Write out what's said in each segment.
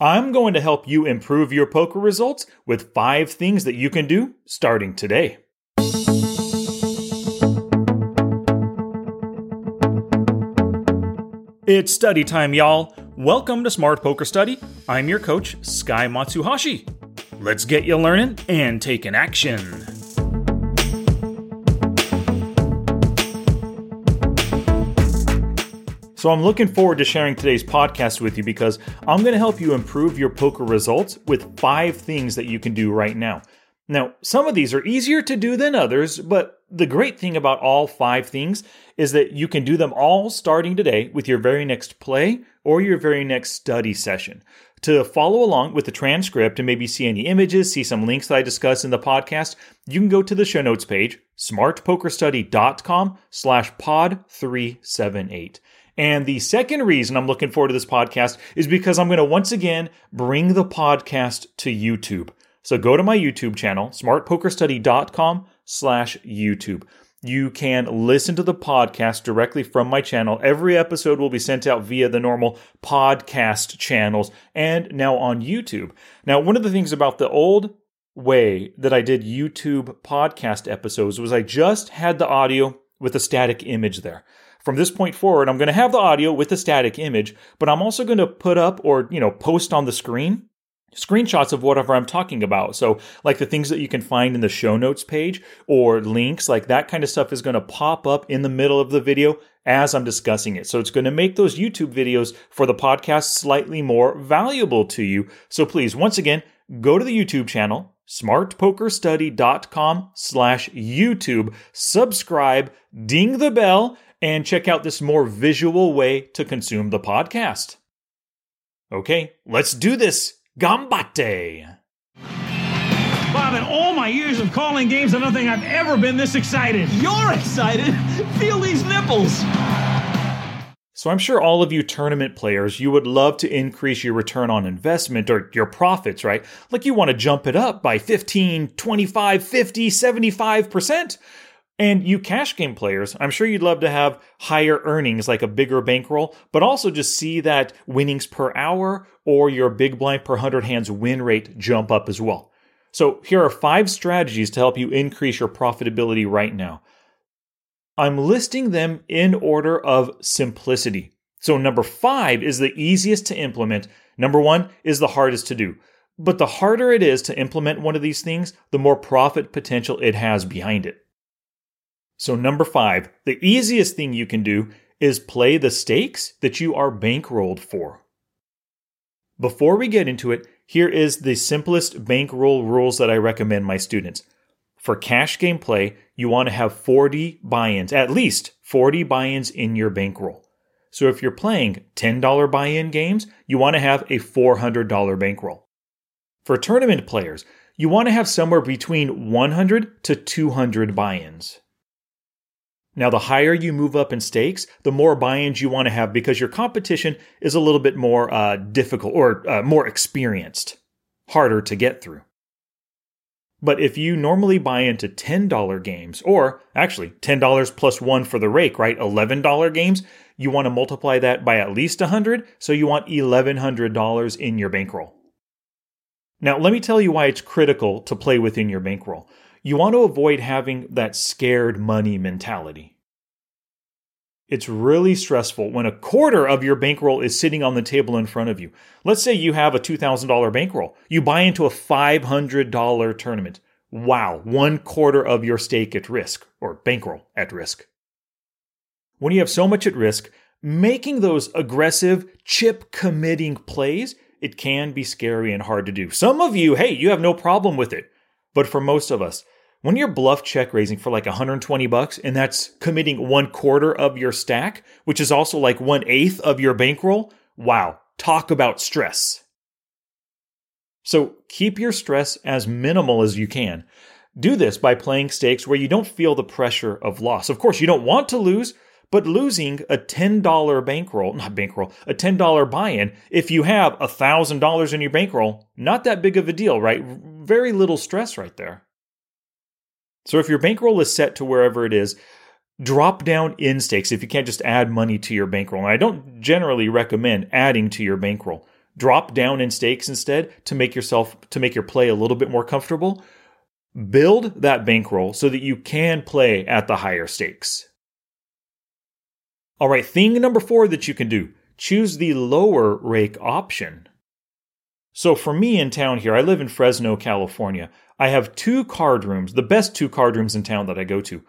I'm going to help you improve your poker results with five things that you can do starting today. It's study time, y'all. Welcome to Smart Poker Study. I'm your coach, Sky Matsuhashi. Let's get you learning and taking action. So I'm looking forward to sharing today's podcast with you because I'm going to help you improve your poker results with five things that you can do right now. Now, some of these are easier to do than others, but the great thing about all five things is that you can do them all starting today with your very next play or your very next study session. To follow along with the transcript and maybe see any images, see some links that I discuss in the podcast, you can go to the show notes page, smartpokerstudy.com slash pod 378. And the second reason I'm looking forward to this podcast is because I'm going to once again bring the podcast to YouTube. So go to my YouTube channel, smartpokerstudy.com slash YouTube. You can listen to the podcast directly from my channel. Every episode will be sent out via the normal podcast channels and now on YouTube. Now, one of the things about the old way that I did YouTube podcast episodes was I just had the audio with a static image there from this point forward, I'm going to have the audio with the static image, but I'm also going to put up or, you know, post on the screen screenshots of whatever I'm talking about. So, like the things that you can find in the show notes page or links, like that kind of stuff is going to pop up in the middle of the video as I'm discussing it. So, it's going to make those YouTube videos for the podcast slightly more valuable to you. So, please, once again, go to the YouTube channel, smartpokerstudy.com slash YouTube, subscribe, ding the bell, and check out this more visual way to consume the podcast. Okay, let's do this. Gambate! Bob, in all my years of calling games, I don't think I've ever been this excited. You're excited? Feel these nipples. So I'm sure all of you tournament players, you would love to increase your return on investment or your profits, right? Like you want to jump it up by 15, 25, 50, 75%. And you cash game players, I'm sure you'd love to have higher earnings, like a bigger bankroll, but also just see that winnings per hour or your big blind per 100 hands win rate jump up as well. So here are five strategies to help you increase your profitability right now. I'm listing them in order of simplicity. So number five is the easiest to implement. Number one is the hardest to do. But the harder it is to implement one of these things, the more profit potential it has behind it. So, number five, the easiest thing you can do is play the stakes that you are bankrolled for. Before we get into it, here is the simplest bankroll rules that I recommend my students. For cash game play, you want to have 40 buy ins, at least 40 buy ins in your bankroll. So if you're playing $10 buy in games, you want to have a $400 bankroll. For tournament players, you want to have somewhere between 100 to 200 buy ins. Now, the higher you move up in stakes, the more buy ins you want to have because your competition is a little bit more uh, difficult or uh, more experienced, harder to get through. But if you normally buy into $10 games, or actually $10 plus one for the rake, right? $11 games, you want to multiply that by at least 100, so you want $1,100 in your bankroll. Now, let me tell you why it's critical to play within your bankroll you want to avoid having that scared money mentality. It's really stressful when a quarter of your bankroll is sitting on the table in front of you. Let's say you have a $2,000 bankroll. You buy into a $500 tournament. Wow, one quarter of your stake at risk, or bankroll at risk. When you have so much at risk, making those aggressive, chip committing plays, it can be scary and hard to do. Some of you, hey, you have no problem with it. But for most of us, when you're bluff check raising for like 120 bucks and that's committing one quarter of your stack, which is also like one eighth of your bankroll, wow, talk about stress. So keep your stress as minimal as you can. Do this by playing stakes where you don't feel the pressure of loss. Of course, you don't want to lose, but losing a $10 bankroll, not bankroll, a $10 buy in, if you have $1,000 in your bankroll, not that big of a deal, right? Very little stress right there. So if your bankroll is set to wherever it is, drop down in stakes if you can't just add money to your bankroll. And I don't generally recommend adding to your bankroll. drop down in stakes instead to make yourself to make your play a little bit more comfortable. Build that bankroll so that you can play at the higher stakes. All right, thing number 4 that you can do, choose the lower rake option. So for me in town here, I live in Fresno, California. I have two card rooms, the best two card rooms in town that I go to.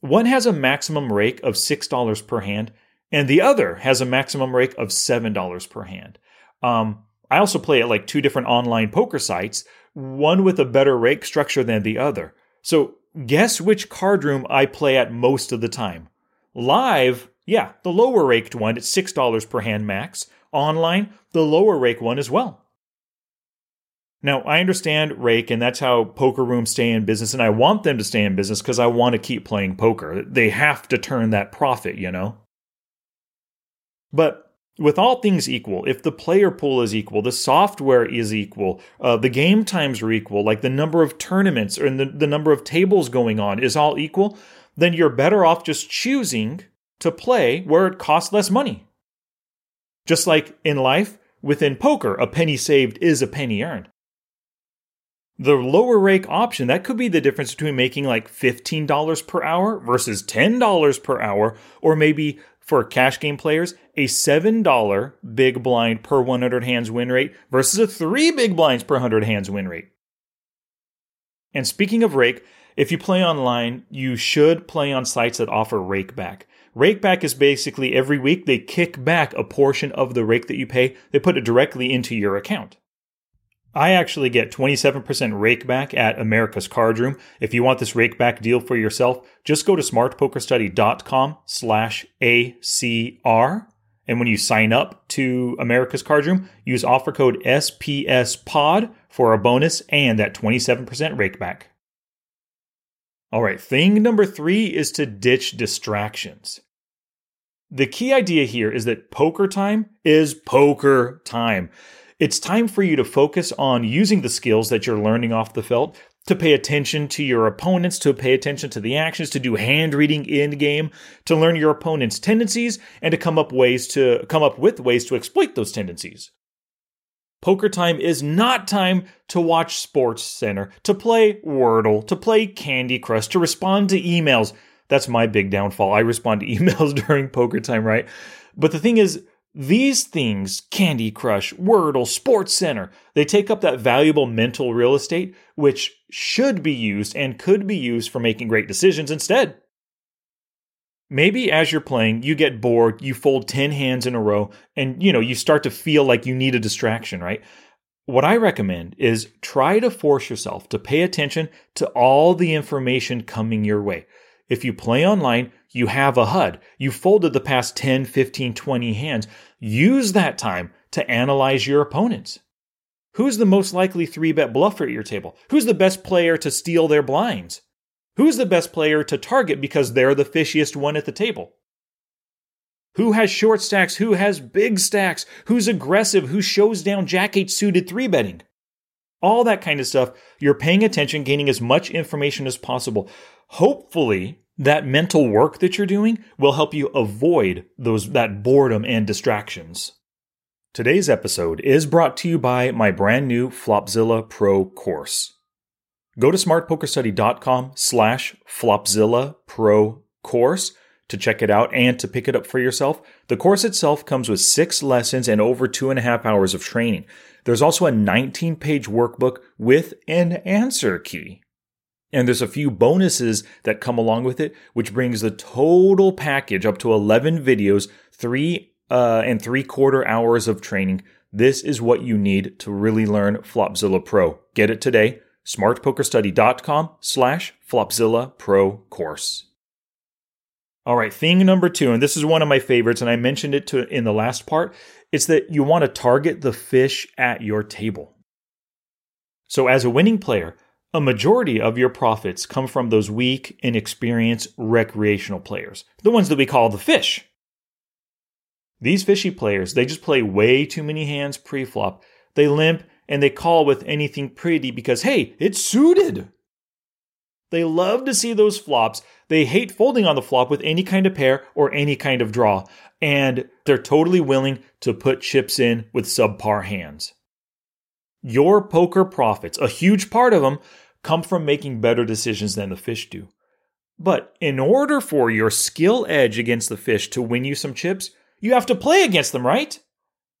One has a maximum rake of $6 per hand, and the other has a maximum rake of $7 per hand. Um, I also play at like two different online poker sites, one with a better rake structure than the other. So guess which card room I play at most of the time. Live, yeah, the lower raked one at $6 per hand max. Online, the lower rake one as well. Now, I understand rake, and that's how poker rooms stay in business, and I want them to stay in business because I want to keep playing poker. They have to turn that profit, you know? But with all things equal, if the player pool is equal, the software is equal, uh, the game times are equal, like the number of tournaments or the, the number of tables going on is all equal, then you're better off just choosing to play where it costs less money. Just like in life, within poker, a penny saved is a penny earned. The lower rake option, that could be the difference between making like $15 per hour versus $10 per hour, or maybe for cash game players, a $7 big blind per 100 hands win rate versus a 3 big blinds per 100 hands win rate. And speaking of rake, if you play online, you should play on sites that offer rake back. Rake back is basically every week they kick back a portion of the rake that you pay, they put it directly into your account. I actually get 27% rake back at America's Card Room. If you want this rake back deal for yourself, just go to smartpokerstudy.com slash ACR. And when you sign up to America's Card Room, use offer code SPSPOD for a bonus and that 27% rake back. All right, thing number three is to ditch distractions. The key idea here is that poker time is poker time. It's time for you to focus on using the skills that you're learning off the felt to pay attention to your opponents, to pay attention to the actions, to do hand reading in game, to learn your opponent's tendencies, and to come up ways to come up with ways to exploit those tendencies. Poker time is not time to watch Sports Center, to play Wordle, to play Candy Crush, to respond to emails. That's my big downfall. I respond to emails during poker time, right? But the thing is, these things, Candy Crush, Wordle, Sports Center, they take up that valuable mental real estate, which should be used and could be used for making great decisions instead. Maybe as you're playing, you get bored, you fold 10 hands in a row, and you know, you start to feel like you need a distraction, right? What I recommend is try to force yourself to pay attention to all the information coming your way. If you play online, you have a HUD. You folded the past 10, 15, 20 hands. Use that time to analyze your opponents. Who's the most likely three bet bluffer at your table? Who's the best player to steal their blinds? Who's the best player to target because they're the fishiest one at the table? Who has short stacks? Who has big stacks? Who's aggressive? Who shows down jack eight suited three betting? All that kind of stuff. You're paying attention, gaining as much information as possible. Hopefully, that mental work that you're doing will help you avoid those that boredom and distractions. Today's episode is brought to you by my brand new Flopzilla Pro course. Go to smartpokerstudy.com slash Flopzilla Pro course to check it out and to pick it up for yourself. The course itself comes with six lessons and over two and a half hours of training. There's also a 19 page workbook with an answer key. And there's a few bonuses that come along with it, which brings the total package up to 11 videos, three uh, and three quarter hours of training. This is what you need to really learn Flopzilla Pro. Get it today. smartpokerstudy.com slash Flopzilla Pro course. All right, thing number two, and this is one of my favorites, and I mentioned it to in the last part. It's that you want to target the fish at your table. So, as a winning player, a majority of your profits come from those weak, inexperienced recreational players, the ones that we call the fish. These fishy players, they just play way too many hands pre-flop. They limp and they call with anything pretty because, hey, it's suited. They love to see those flops. They hate folding on the flop with any kind of pair or any kind of draw. And they're totally willing to put chips in with subpar hands. Your poker profits, a huge part of them, come from making better decisions than the fish do. But in order for your skill edge against the fish to win you some chips, you have to play against them, right?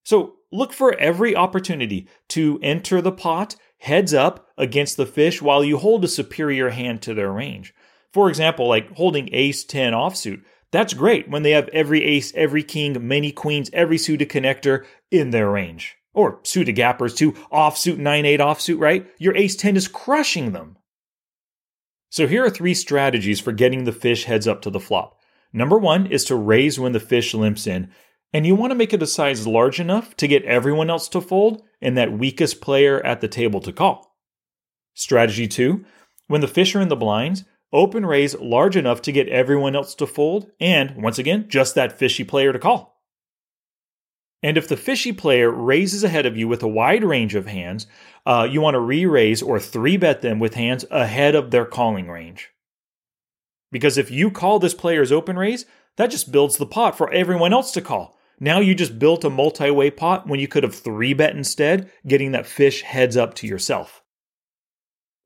So look for every opportunity to enter the pot heads up against the fish while you hold a superior hand to their range. For example, like holding ace 10 offsuit. That's great when they have every ace, every king, many queens, every suited connector in their range. Or suited gappers too, offsuit 9 8 offsuit, right? Your ace 10 is crushing them. So here are three strategies for getting the fish heads up to the flop. Number one is to raise when the fish limps in, and you want to make it a size large enough to get everyone else to fold and that weakest player at the table to call. Strategy 2 When the fish are in the blinds, open raise large enough to get everyone else to fold and, once again, just that fishy player to call. And if the fishy player raises ahead of you with a wide range of hands, uh, you want to re raise or three bet them with hands ahead of their calling range. Because if you call this player's open raise, that just builds the pot for everyone else to call. Now you just built a multi way pot when you could have three bet instead, getting that fish heads up to yourself.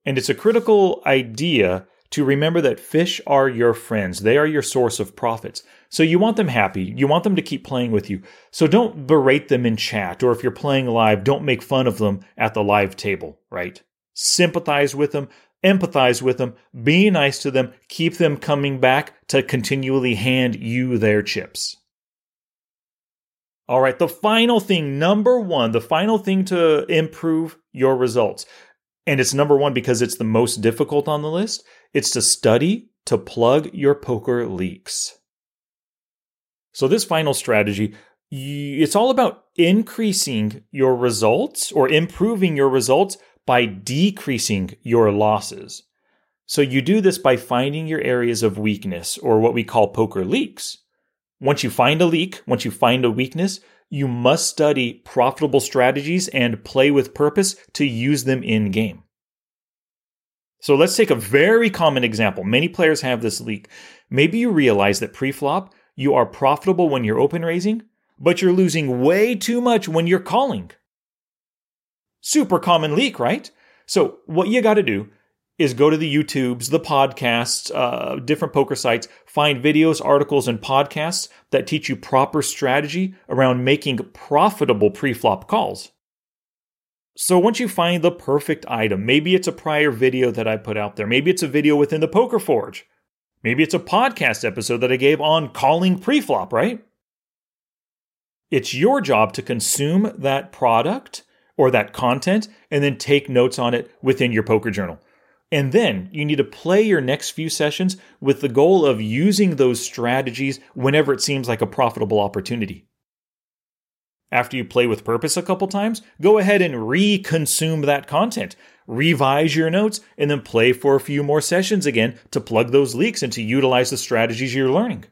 And it's a critical idea to remember that fish are your friends. They are your source of profits. So you want them happy. You want them to keep playing with you. So don't berate them in chat, or if you're playing live, don't make fun of them at the live table, right? Sympathize with them, empathize with them, be nice to them, keep them coming back to continually hand you their chips. All right, the final thing, number one, the final thing to improve your results, and it's number one because it's the most difficult on the list, it's to study to plug your poker leaks. So, this final strategy, it's all about increasing your results or improving your results by decreasing your losses. So, you do this by finding your areas of weakness or what we call poker leaks. Once you find a leak, once you find a weakness, you must study profitable strategies and play with purpose to use them in game. So let's take a very common example. Many players have this leak. Maybe you realize that pre-flop, you are profitable when you're open raising, but you're losing way too much when you're calling. Super common leak, right? So what you got to do is go to the YouTubes, the podcasts, uh, different poker sites, find videos, articles, and podcasts that teach you proper strategy around making profitable pre-flop calls. So once you find the perfect item, maybe it's a prior video that I put out there, maybe it's a video within the Poker Forge, maybe it's a podcast episode that I gave on calling pre-flop, right? It's your job to consume that product or that content and then take notes on it within your poker journal. And then you need to play your next few sessions with the goal of using those strategies whenever it seems like a profitable opportunity. After you play with purpose a couple times, go ahead and re consume that content, revise your notes, and then play for a few more sessions again to plug those leaks and to utilize the strategies you're learning.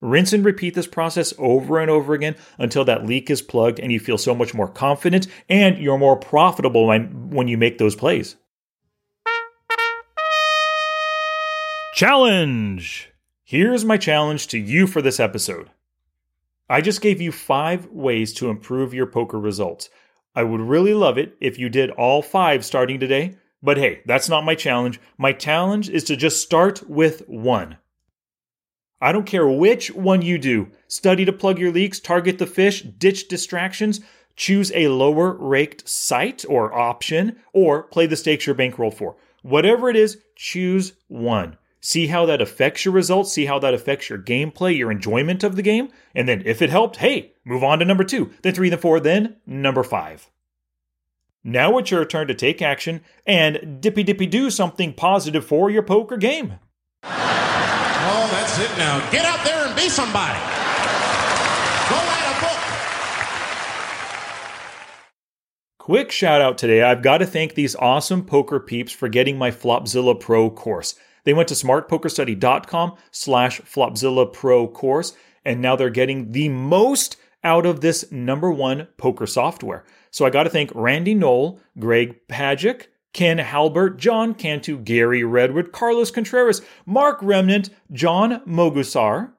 Rinse and repeat this process over and over again until that leak is plugged and you feel so much more confident and you're more profitable when, when you make those plays. Challenge! Here's my challenge to you for this episode. I just gave you five ways to improve your poker results. I would really love it if you did all five starting today, but hey, that's not my challenge. My challenge is to just start with one. I don't care which one you do. Study to plug your leaks, target the fish, ditch distractions, choose a lower raked site or option, or play the stakes your bankroll for. Whatever it is, choose one. See how that affects your results, see how that affects your gameplay, your enjoyment of the game, and then if it helped, hey, move on to number two, then three, then four, then number five. Now it's your turn to take action and dippy dippy do something positive for your poker game. Oh, that's it now. Get out there and be somebody. Go write a book. Quick shout out today. I've got to thank these awesome poker peeps for getting my Flopzilla Pro course. They went to smartpokerstudy.com slash Flopzilla Pro course, and now they're getting the most out of this number one poker software. So I got to thank Randy Knoll, Greg Pajic, Ken Halbert, John Cantu, Gary Redwood, Carlos Contreras, Mark Remnant, John Mogusar,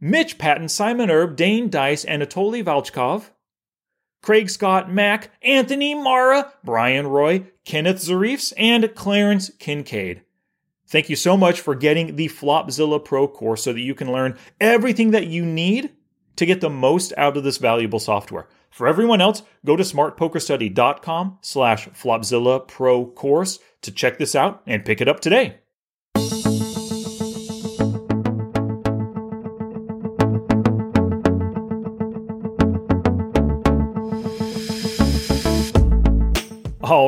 Mitch Patton, Simon Erb, Dane Dice, Anatoly Valchkov, Craig Scott Mack, Anthony Mara, Brian Roy, Kenneth Zarifs, and Clarence Kincaid. Thank you so much for getting the Flopzilla Pro course so that you can learn everything that you need to get the most out of this valuable software. For everyone else, go to smartpokerstudy.com slash Flopzilla Pro course to check this out and pick it up today.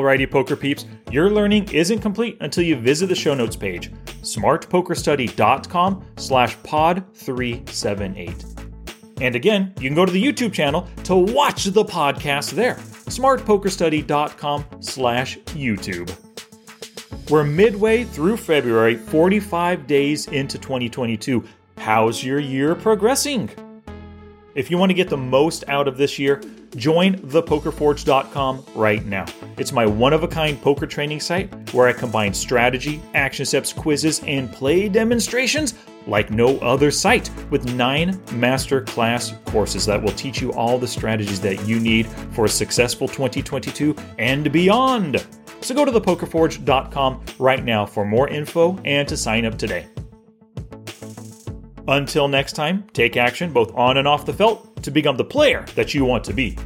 Alrighty, poker peeps, your learning isn't complete until you visit the show notes page, smartpokerstudy.com slash pod 378. And again, you can go to the YouTube channel to watch the podcast there, smartpokerstudy.com slash YouTube. We're midway through February, 45 days into 2022. How's your year progressing? If you want to get the most out of this year, join thepokerforge.com right now. It's my one of a kind poker training site where I combine strategy, action steps, quizzes, and play demonstrations like no other site with nine masterclass courses that will teach you all the strategies that you need for a successful 2022 and beyond. So go to thepokerforge.com right now for more info and to sign up today. Until next time, take action both on and off the felt to become the player that you want to be.